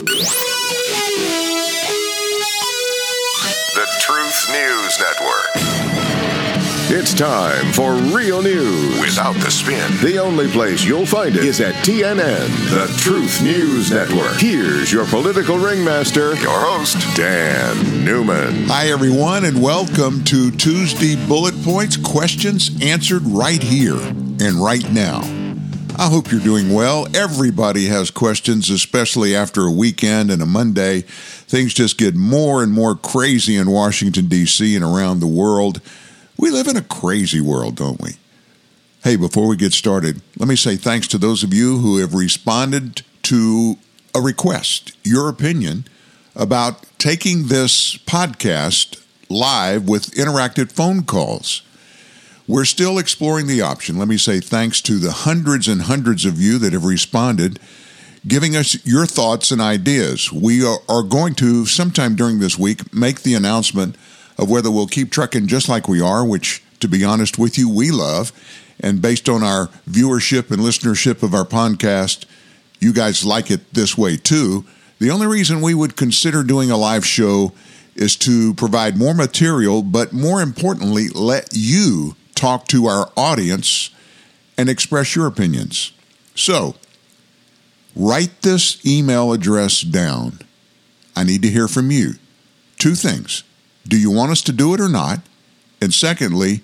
The Truth News Network. It's time for real news. Without the spin. The only place you'll find it is at TNN, the Truth News Network. Here's your political ringmaster, Your host, Dan Newman. Hi, everyone, and welcome to Tuesday Bullet Points Questions Answered Right Here and Right Now. I hope you're doing well. Everybody has questions, especially after a weekend and a Monday. Things just get more and more crazy in Washington, D.C. and around the world. We live in a crazy world, don't we? Hey, before we get started, let me say thanks to those of you who have responded to a request, your opinion about taking this podcast live with interactive phone calls. We're still exploring the option. Let me say thanks to the hundreds and hundreds of you that have responded, giving us your thoughts and ideas. We are, going to, sometime during this week, make the announcement of whether we'll keep trucking just like we are, which, to be honest with you, we love. And based on our viewership and listenership of our podcast, you guys like it this way too. The only reason we would consider doing a live show is to provide more material, but more importantly, let you talk to our audience and express your opinions. So, write this email address down. I need to hear from you. Two things. Do you want us to do it or not? And secondly,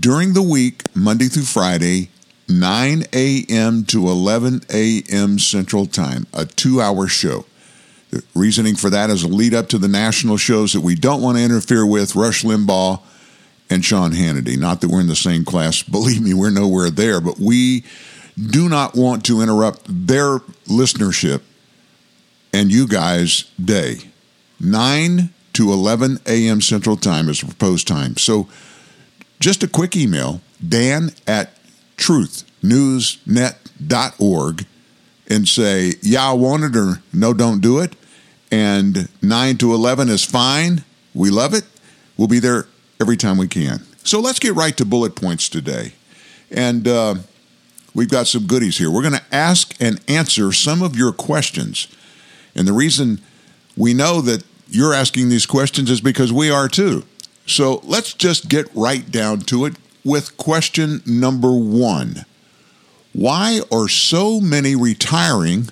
during the week, Monday through Friday, 9 a.m. to 11 a.m. Central Time, a two hour show. The reasoning for that is a lead up to the national shows that we don't want to interfere with Rush Limbaugh and Sean Hannity. Not that we're in the same class. Believe me, we're nowhere there, but we do not want to interrupt their listenership and you guys' day. 9 to 11 a.m. Central Time is the proposed time. So just a quick email, dan at truthnewsnet.org, and say, yeah, I want it, or no, don't do it. And 9 to 11 is fine. We love it. We'll be there every time we can. So let's get right to bullet points today. And uh, we've got some goodies here. We're going to ask and answer some of your questions. And the reason we know that you're asking these questions is because we are too. So let's just get right down to it with question number one Why are so many retiring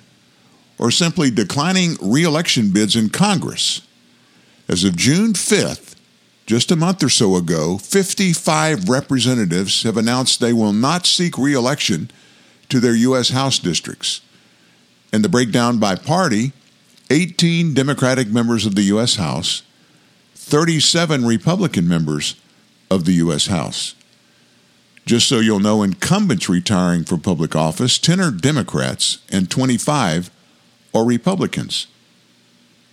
or simply declining reelection bids in Congress? As of June 5th, just a month or so ago, 55 representatives have announced they will not seek reelection to their U.S. House districts. And the breakdown by party 18 Democratic members of the U.S. House, 37 Republican members of the U.S. House. Just so you'll know, incumbents retiring from public office 10 are Democrats and 25 are Republicans.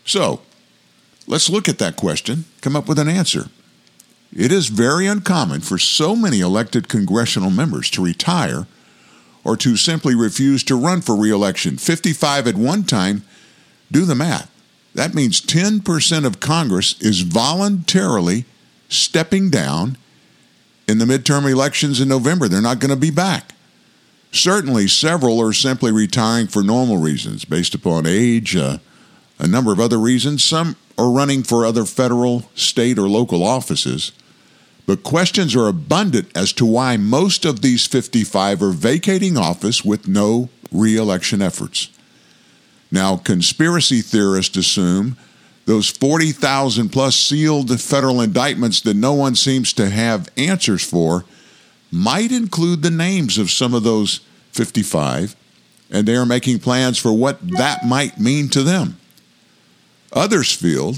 So, let's look at that question, come up with an answer. It is very uncommon for so many elected congressional members to retire or to simply refuse to run for reelection. 55 at one time do the math. That means 10% of Congress is voluntarily stepping down in the midterm elections in November. They're not going to be back. Certainly, several are simply retiring for normal reasons based upon age, uh, a number of other reasons. Some are running for other federal, state, or local offices. But questions are abundant as to why most of these 55 are vacating office with no reelection efforts. Now, conspiracy theorists assume those 40,000 plus sealed federal indictments that no one seems to have answers for might include the names of some of those 55, and they are making plans for what that might mean to them. Others feel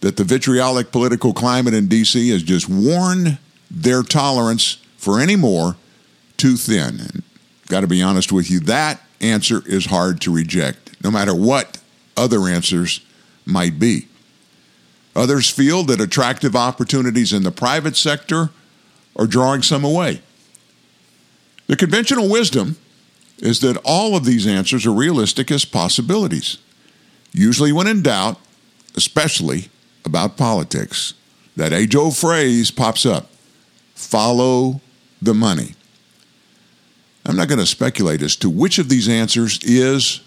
that the vitriolic political climate in D.C. has just worn their tolerance for any more too thin. And got to be honest with you, that answer is hard to reject, no matter what other answers might be. Others feel that attractive opportunities in the private sector are drawing some away. The conventional wisdom is that all of these answers are realistic as possibilities. Usually, when in doubt, especially about politics, that age old phrase pops up follow the money. I'm not going to speculate as to which of these answers is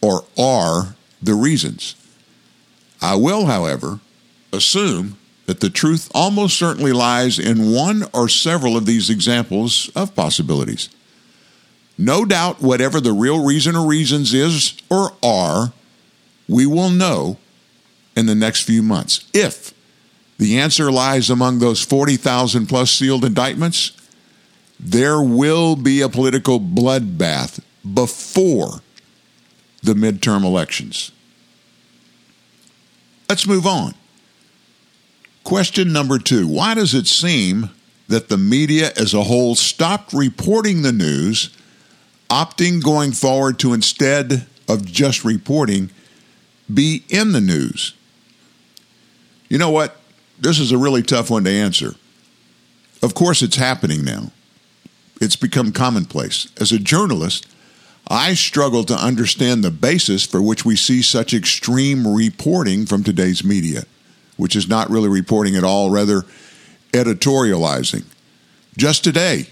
or are the reasons. I will, however, assume that the truth almost certainly lies in one or several of these examples of possibilities. No doubt, whatever the real reason or reasons is or are, we will know in the next few months. If the answer lies among those 40,000 plus sealed indictments, there will be a political bloodbath before the midterm elections. Let's move on. Question number two Why does it seem that the media as a whole stopped reporting the news, opting going forward to instead of just reporting, be in the news? You know what? This is a really tough one to answer. Of course, it's happening now. It's become commonplace. As a journalist, I struggle to understand the basis for which we see such extreme reporting from today's media, which is not really reporting at all, rather editorializing. Just today,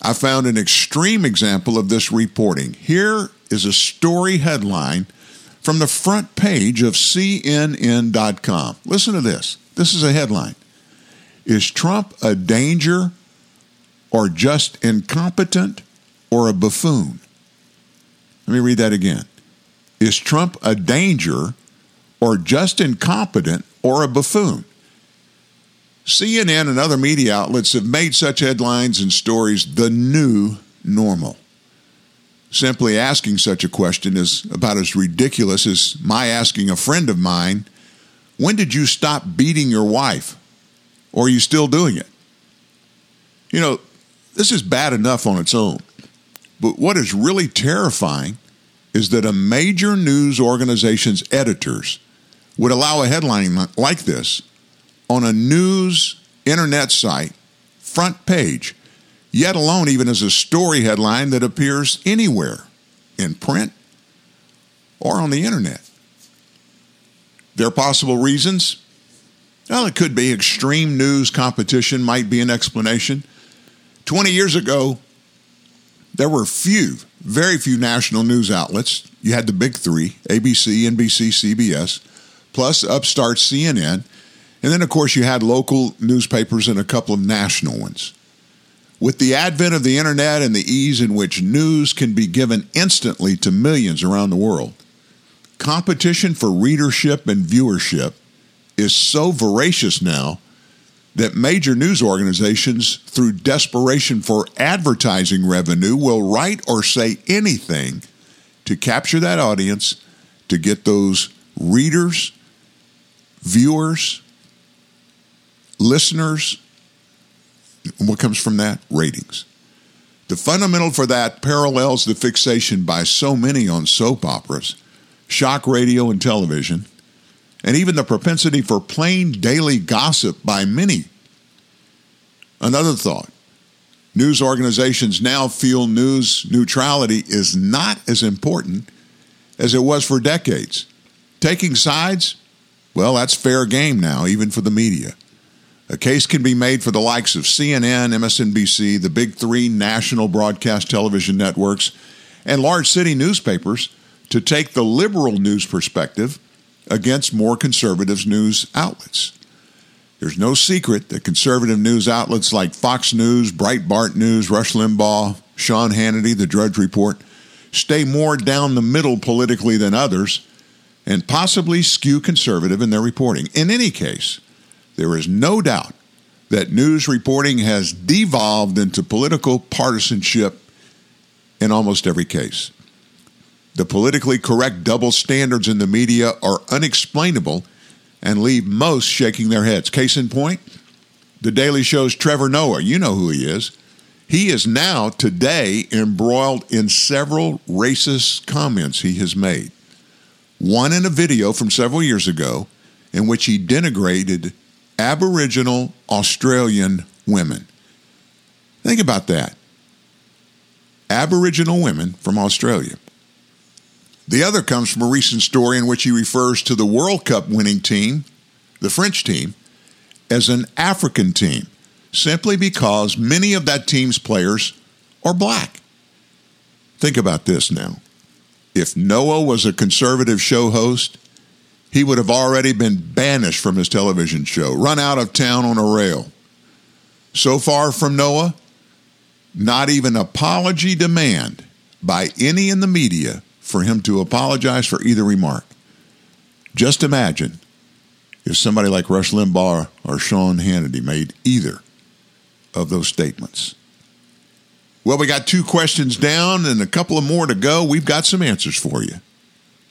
I found an extreme example of this reporting. Here is a story headline from the front page of CNN.com. Listen to this. This is a headline Is Trump a danger or just incompetent or a buffoon? Let me read that again. Is Trump a danger or just incompetent or a buffoon? CNN and other media outlets have made such headlines and stories the new normal. Simply asking such a question is about as ridiculous as my asking a friend of mine, When did you stop beating your wife? Or are you still doing it? You know, this is bad enough on its own. But what is really terrifying is that a major news organization's editors would allow a headline like this on a news internet site, front page, yet alone even as a story headline that appears anywhere in print or on the internet. There are possible reasons. Well, it could be extreme news competition, might be an explanation. 20 years ago, there were few, very few national news outlets. You had the big three ABC, NBC, CBS, plus upstart CNN. And then, of course, you had local newspapers and a couple of national ones. With the advent of the internet and the ease in which news can be given instantly to millions around the world, competition for readership and viewership is so voracious now that major news organizations, through desperation for advertising revenue, will write or say anything to capture that audience, to get those readers, viewers, listeners. And what comes from that? Ratings. The fundamental for that parallels the fixation by so many on soap operas, shock radio, and television, and even the propensity for plain daily gossip by many. Another thought news organizations now feel news neutrality is not as important as it was for decades. Taking sides, well, that's fair game now, even for the media. A case can be made for the likes of CNN, MSNBC, the big three national broadcast television networks, and large city newspapers to take the liberal news perspective against more conservative news outlets. There's no secret that conservative news outlets like Fox News, Breitbart News, Rush Limbaugh, Sean Hannity, The Drudge Report stay more down the middle politically than others and possibly skew conservative in their reporting. In any case, there is no doubt that news reporting has devolved into political partisanship in almost every case. The politically correct double standards in the media are unexplainable and leave most shaking their heads. Case in point, The Daily Show's Trevor Noah. You know who he is. He is now, today, embroiled in several racist comments he has made. One in a video from several years ago in which he denigrated Aboriginal Australian women. Think about that. Aboriginal women from Australia. The other comes from a recent story in which he refers to the World Cup winning team, the French team, as an African team, simply because many of that team's players are black. Think about this now. if Noah was a conservative show host, he would have already been banished from his television show, run out of town on a rail. So far from Noah, not even apology demand by any in the media for him to apologize for either remark. Just imagine if somebody like Rush Limbaugh or Sean Hannity made either of those statements. Well, we got two questions down and a couple of more to go. We've got some answers for you.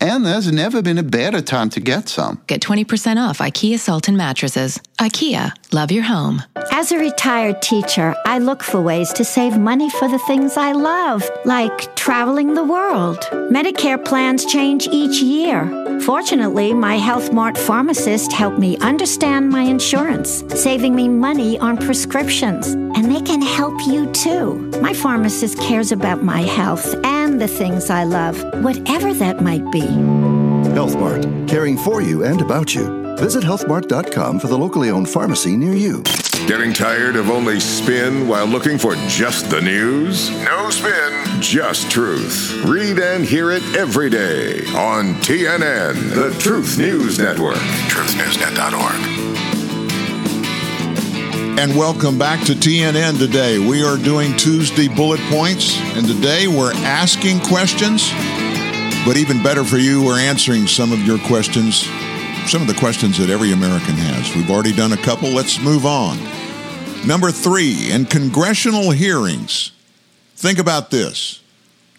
And there's never been a better time to get some. Get 20% off IKEA Sultan mattresses. IKEA, love your home. As a retired teacher, I look for ways to save money for the things I love, like traveling the world. Medicare plans change each year. Fortunately, my Health Mart pharmacist helped me understand my insurance, saving me money on prescriptions. And they can help you too. My pharmacist cares about my health and the things I love, whatever that might be. HealthMart, caring for you and about you. Visit healthmart.com for the locally owned pharmacy near you. Getting tired of only spin while looking for just the news? No spin, just truth. Read and hear it every day on TNN, the Truth News Network. TruthNewsNet.org. And welcome back to TNN today. We are doing Tuesday bullet points, and today we're asking questions. But even better for you, we're answering some of your questions, some of the questions that every American has. We've already done a couple. Let's move on. Number three, in congressional hearings, think about this.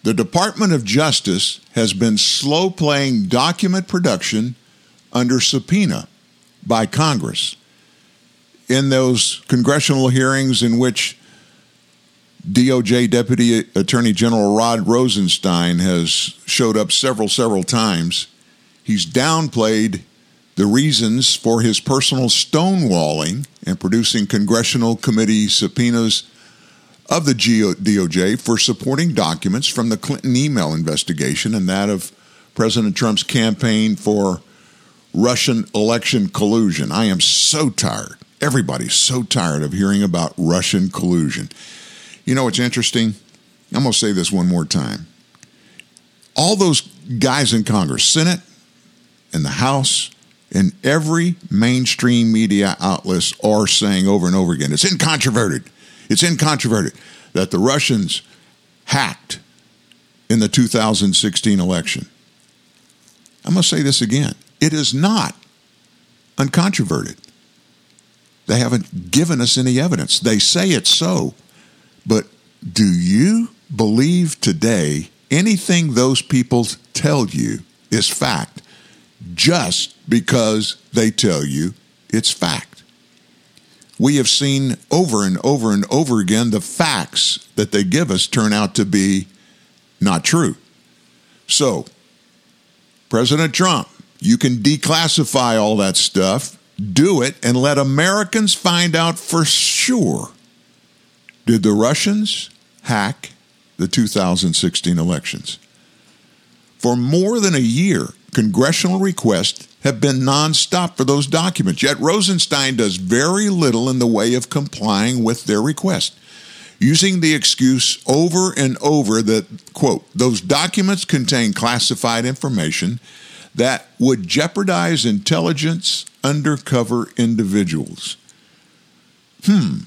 The Department of Justice has been slow playing document production under subpoena by Congress. In those congressional hearings in which DOJ Deputy Attorney General Rod Rosenstein has showed up several, several times. He's downplayed the reasons for his personal stonewalling and producing congressional committee subpoenas of the DOJ for supporting documents from the Clinton email investigation and that of President Trump's campaign for Russian election collusion. I am so tired. Everybody's so tired of hearing about Russian collusion. You know what's interesting? I'm going to say this one more time. All those guys in Congress, Senate and the House, and every mainstream media outlets are saying over and over again it's incontroverted. It's incontroverted that the Russians hacked in the 2016 election. Going to say this again. It is not uncontroverted. They haven't given us any evidence. They say it's so. But do you believe today anything those people tell you is fact just because they tell you it's fact? We have seen over and over and over again the facts that they give us turn out to be not true. So, President Trump, you can declassify all that stuff, do it, and let Americans find out for sure did the Russians hack the 2016 elections? For more than a year, congressional requests have been nonstop for those documents, yet Rosenstein does very little in the way of complying with their request, using the excuse over and over that, quote, those documents contain classified information that would jeopardize intelligence undercover individuals. Hmm.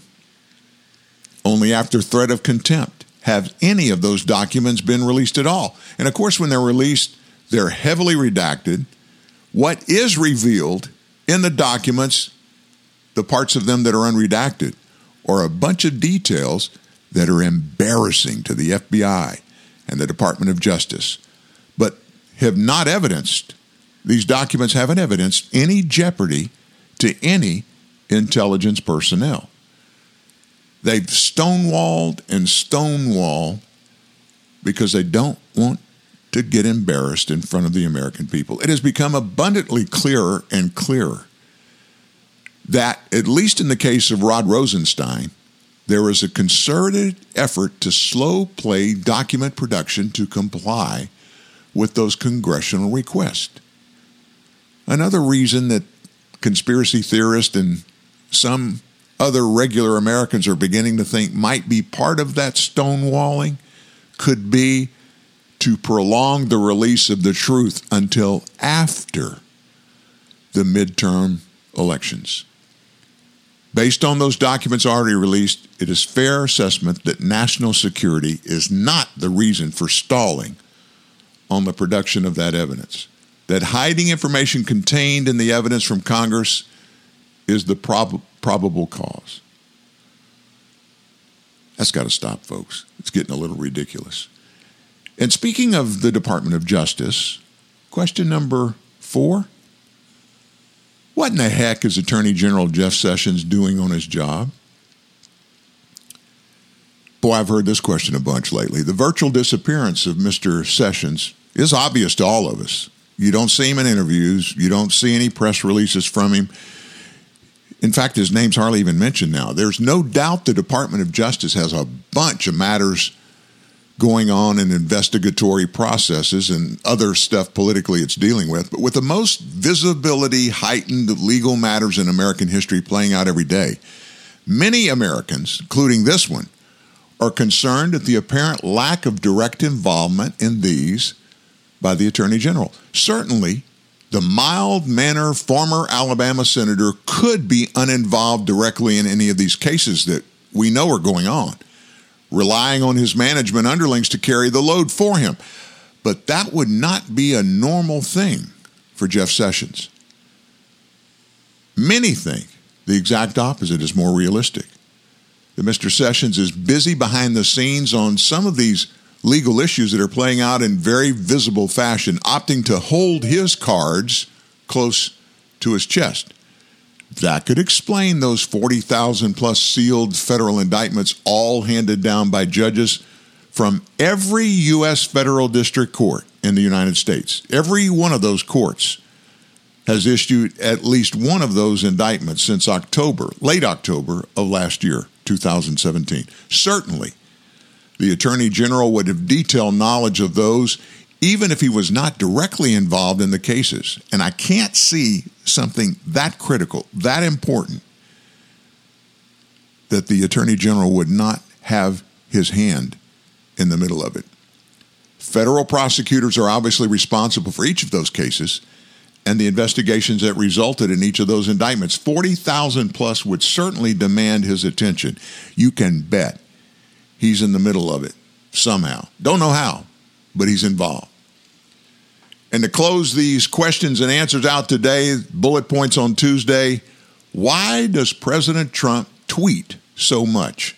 Only after threat of contempt have any of those documents been released at all. And of course, when they're released, they're heavily redacted. What is revealed in the documents, the parts of them that are unredacted, are a bunch of details that are embarrassing to the FBI and the Department of Justice, but have not evidenced, these documents haven't evidenced any jeopardy to any intelligence personnel. They've stonewalled and stonewall because they don't want to get embarrassed in front of the American people. It has become abundantly clearer and clearer that, at least in the case of Rod Rosenstein, there is a concerted effort to slow play document production to comply with those congressional requests. Another reason that conspiracy theorists and some other regular Americans are beginning to think might be part of that stonewalling could be to prolong the release of the truth until after the midterm elections. Based on those documents already released, it is fair assessment that national security is not the reason for stalling on the production of that evidence. That hiding information contained in the evidence from Congress is the prob- probable cause. That's got to stop, folks. It's getting a little ridiculous. And speaking of the Department of Justice, question number four what in the heck is Attorney General Jeff Sessions doing on his job? Boy, I've heard this question a bunch lately. The virtual disappearance of Mr. Sessions is obvious to all of us. You don't see him in interviews, you don't see any press releases from him. In fact, his name's hardly even mentioned now. There's no doubt the Department of Justice has a bunch of matters going on in investigatory processes and other stuff politically it's dealing with. But with the most visibility heightened legal matters in American history playing out every day, many Americans, including this one, are concerned at the apparent lack of direct involvement in these by the Attorney General. Certainly, the mild manner former Alabama senator could be uninvolved directly in any of these cases that we know are going on relying on his management underlings to carry the load for him. But that would not be a normal thing for Jeff Sessions. Many think the exact opposite is more realistic. That Mr. Sessions is busy behind the scenes on some of these legal issues that are playing out in very visible fashion, opting to hold his cards close to his chest. That could explain those 40,000 plus sealed federal indictments, all handed down by judges from every U.S. federal district court in the United States. Every one of those courts has issued at least one of those indictments since October, late October of last year, 2017. Certainly, the Attorney General would have detailed knowledge of those even if he was not directly involved in the cases. And I can't see something that critical, that important, that the Attorney General would not have his hand in the middle of it. Federal prosecutors are obviously responsible for each of those cases and the investigations that resulted in each of those indictments. 40,000 plus would certainly demand his attention. You can bet he's in the middle of it somehow. Don't know how, but he's involved. And to close these questions and answers out today, bullet points on Tuesday why does President Trump tweet so much?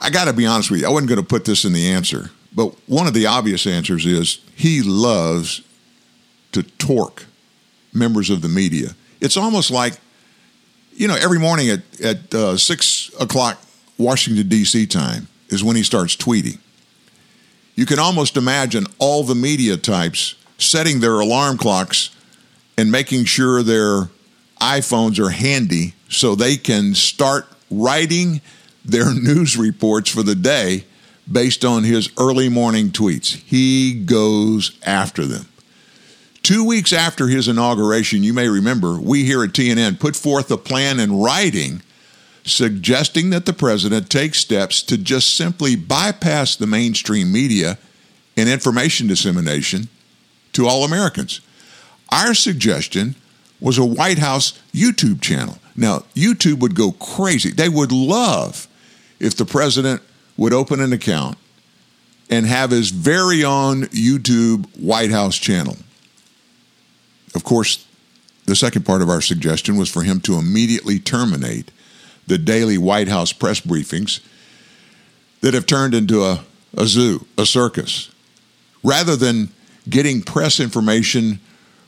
I got to be honest with you, I wasn't going to put this in the answer, but one of the obvious answers is he loves to torque members of the media. It's almost like, you know, every morning at, at uh, 6 o'clock Washington, D.C. time is when he starts tweeting. You can almost imagine all the media types setting their alarm clocks and making sure their iPhones are handy so they can start writing their news reports for the day based on his early morning tweets. He goes after them. Two weeks after his inauguration, you may remember, we here at TNN put forth a plan in writing suggesting that the president take steps to just simply bypass the mainstream media and information dissemination to all Americans. Our suggestion was a White House YouTube channel. Now, YouTube would go crazy. They would love if the president would open an account and have his very own YouTube White House channel. Of course, the second part of our suggestion was for him to immediately terminate the daily White House press briefings that have turned into a, a zoo, a circus. Rather than getting press information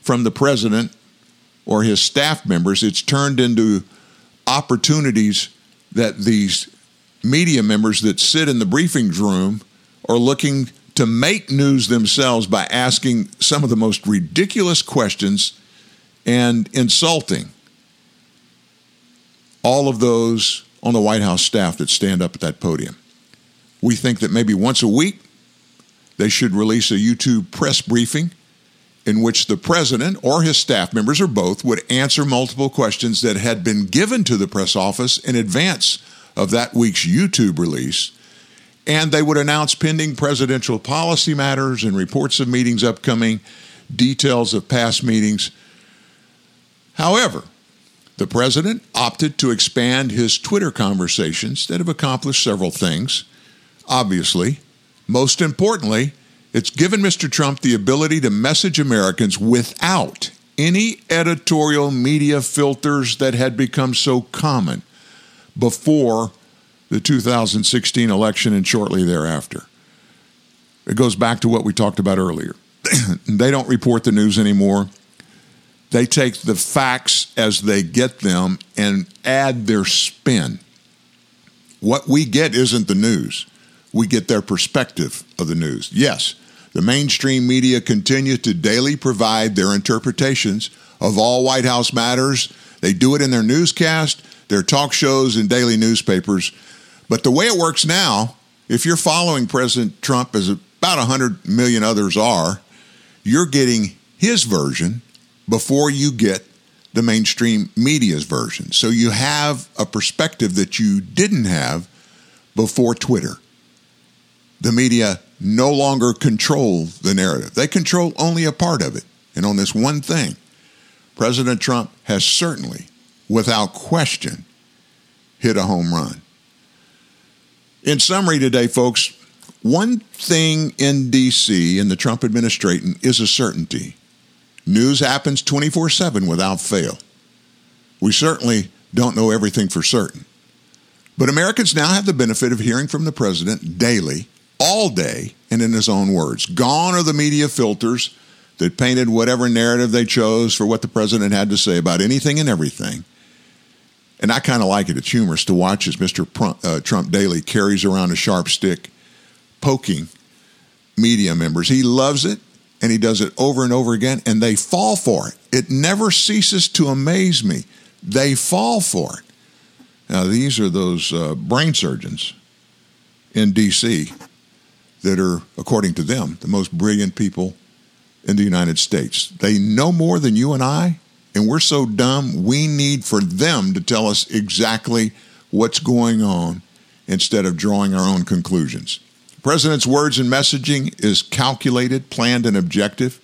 from the president or his staff members, it's turned into opportunities that these media members that sit in the briefing room are looking to make news themselves by asking some of the most ridiculous questions and insulting all of those on the White House staff that stand up at that podium. We think that maybe once a week they should release a YouTube press briefing in which the president or his staff members or both would answer multiple questions that had been given to the press office in advance of that week's YouTube release. And they would announce pending presidential policy matters and reports of meetings upcoming, details of past meetings. However, the president opted to expand his Twitter conversations that have accomplished several things. Obviously, most importantly, it's given Mr. Trump the ability to message Americans without any editorial media filters that had become so common before the 2016 election and shortly thereafter. It goes back to what we talked about earlier. they don't report the news anymore. They take the facts as they get them and add their spin. What we get isn't the news. We get their perspective of the news. Yes, the mainstream media continue to daily provide their interpretations of all White House matters. They do it in their newscast, their talk shows, and daily newspapers. But the way it works now, if you're following President Trump, as about 100 million others are, you're getting his version before you get the mainstream media's version. So you have a perspective that you didn't have before Twitter. The media no longer control the narrative. They control only a part of it. And on this one thing, President Trump has certainly, without question, hit a home run. In summary today, folks, one thing in D.C. in the Trump administration is a certainty. News happens 24 7 without fail. We certainly don't know everything for certain. But Americans now have the benefit of hearing from the president daily all day and in his own words. Gone are the media filters that painted whatever narrative they chose for what the president had to say about anything and everything. And I kind of like it. It's humorous to watch as Mr. uh, Trump daily carries around a sharp stick, poking media members. He loves it, and he does it over and over again, and they fall for it. It never ceases to amaze me. They fall for it. Now, these are those uh, brain surgeons in D.C that are, according to them, the most brilliant people in the United States. They know more than you and I, and we're so dumb, we need for them to tell us exactly what's going on instead of drawing our own conclusions. President's words and messaging is calculated, planned, and objective.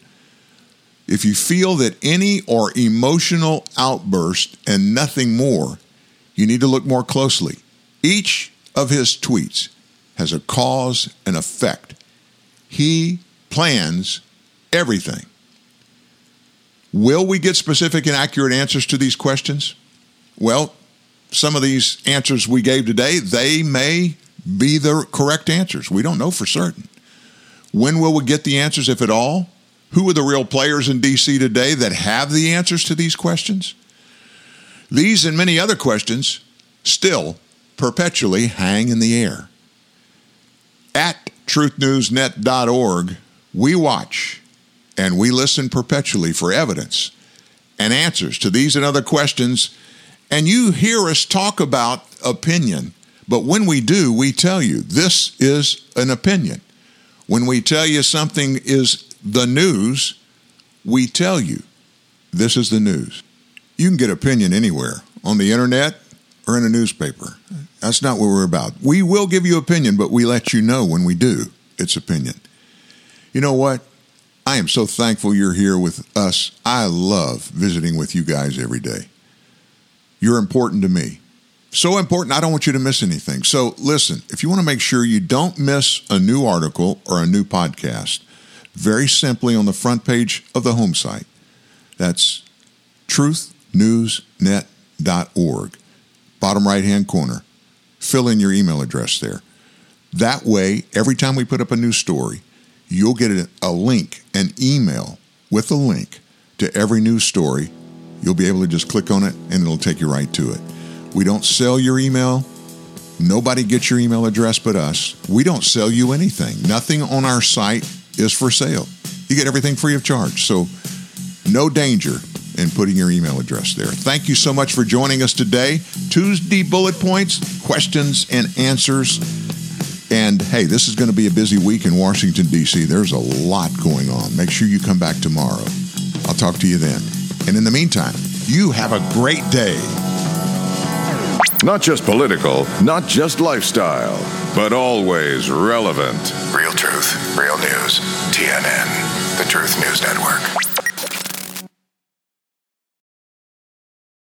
If you feel that any or emotional outburst and nothing more, you need to look more closely. Each of his tweets has a cause and effect. He plans everything. Will we get specific and accurate answers to these questions? Well, some of these answers we gave today, they may be the correct answers. We don't know for certain. When will we get the answers, if at all? Who are the real players in D.C. today that have the answers to these questions? These and many other questions still perpetually hang in the air at truthnewsnet.org, we watch and we listen perpetually for evidence and answers to these and other questions. And you hear us talk about opinion. But when we do, we tell you this is an opinion. When we tell you something is the news, we tell you this is the news. You can get opinion anywhere on the internet, or in a newspaper. That's not what we're about. We will give you opinion, but we let you know when we do it's opinion. You know what? I am so thankful you're here with us. I love visiting with you guys every day. You're important to me. So important, I don't want you to miss anything. So, listen, if you want to make sure you don't miss a new article or a new podcast, very simply on the front page of the home site, that's truthnewsnet.org bottom right hand corner. Fill in your email address there. That way, every time we put up a new story, you'll get a, link, an email with a link to every new story. You'll be able to just click on it and it'll take you right to it. We don't sell your email. Nobody gets your email address but us. We don't sell you anything. Nothing on our site is for sale. You get everything free of charge. So, no danger in putting your email address there. Thank you so much for joining us today. Tuesday bullet points, questions, and answers. And hey, this is going to be a busy week in Washington, D.C. There's a lot going on. Make sure you come back tomorrow. I'll talk to you then. And in the meantime, you have a great day. Not just political, not just lifestyle, but always relevant. Real truth, real news. TNN, the Truth News Network.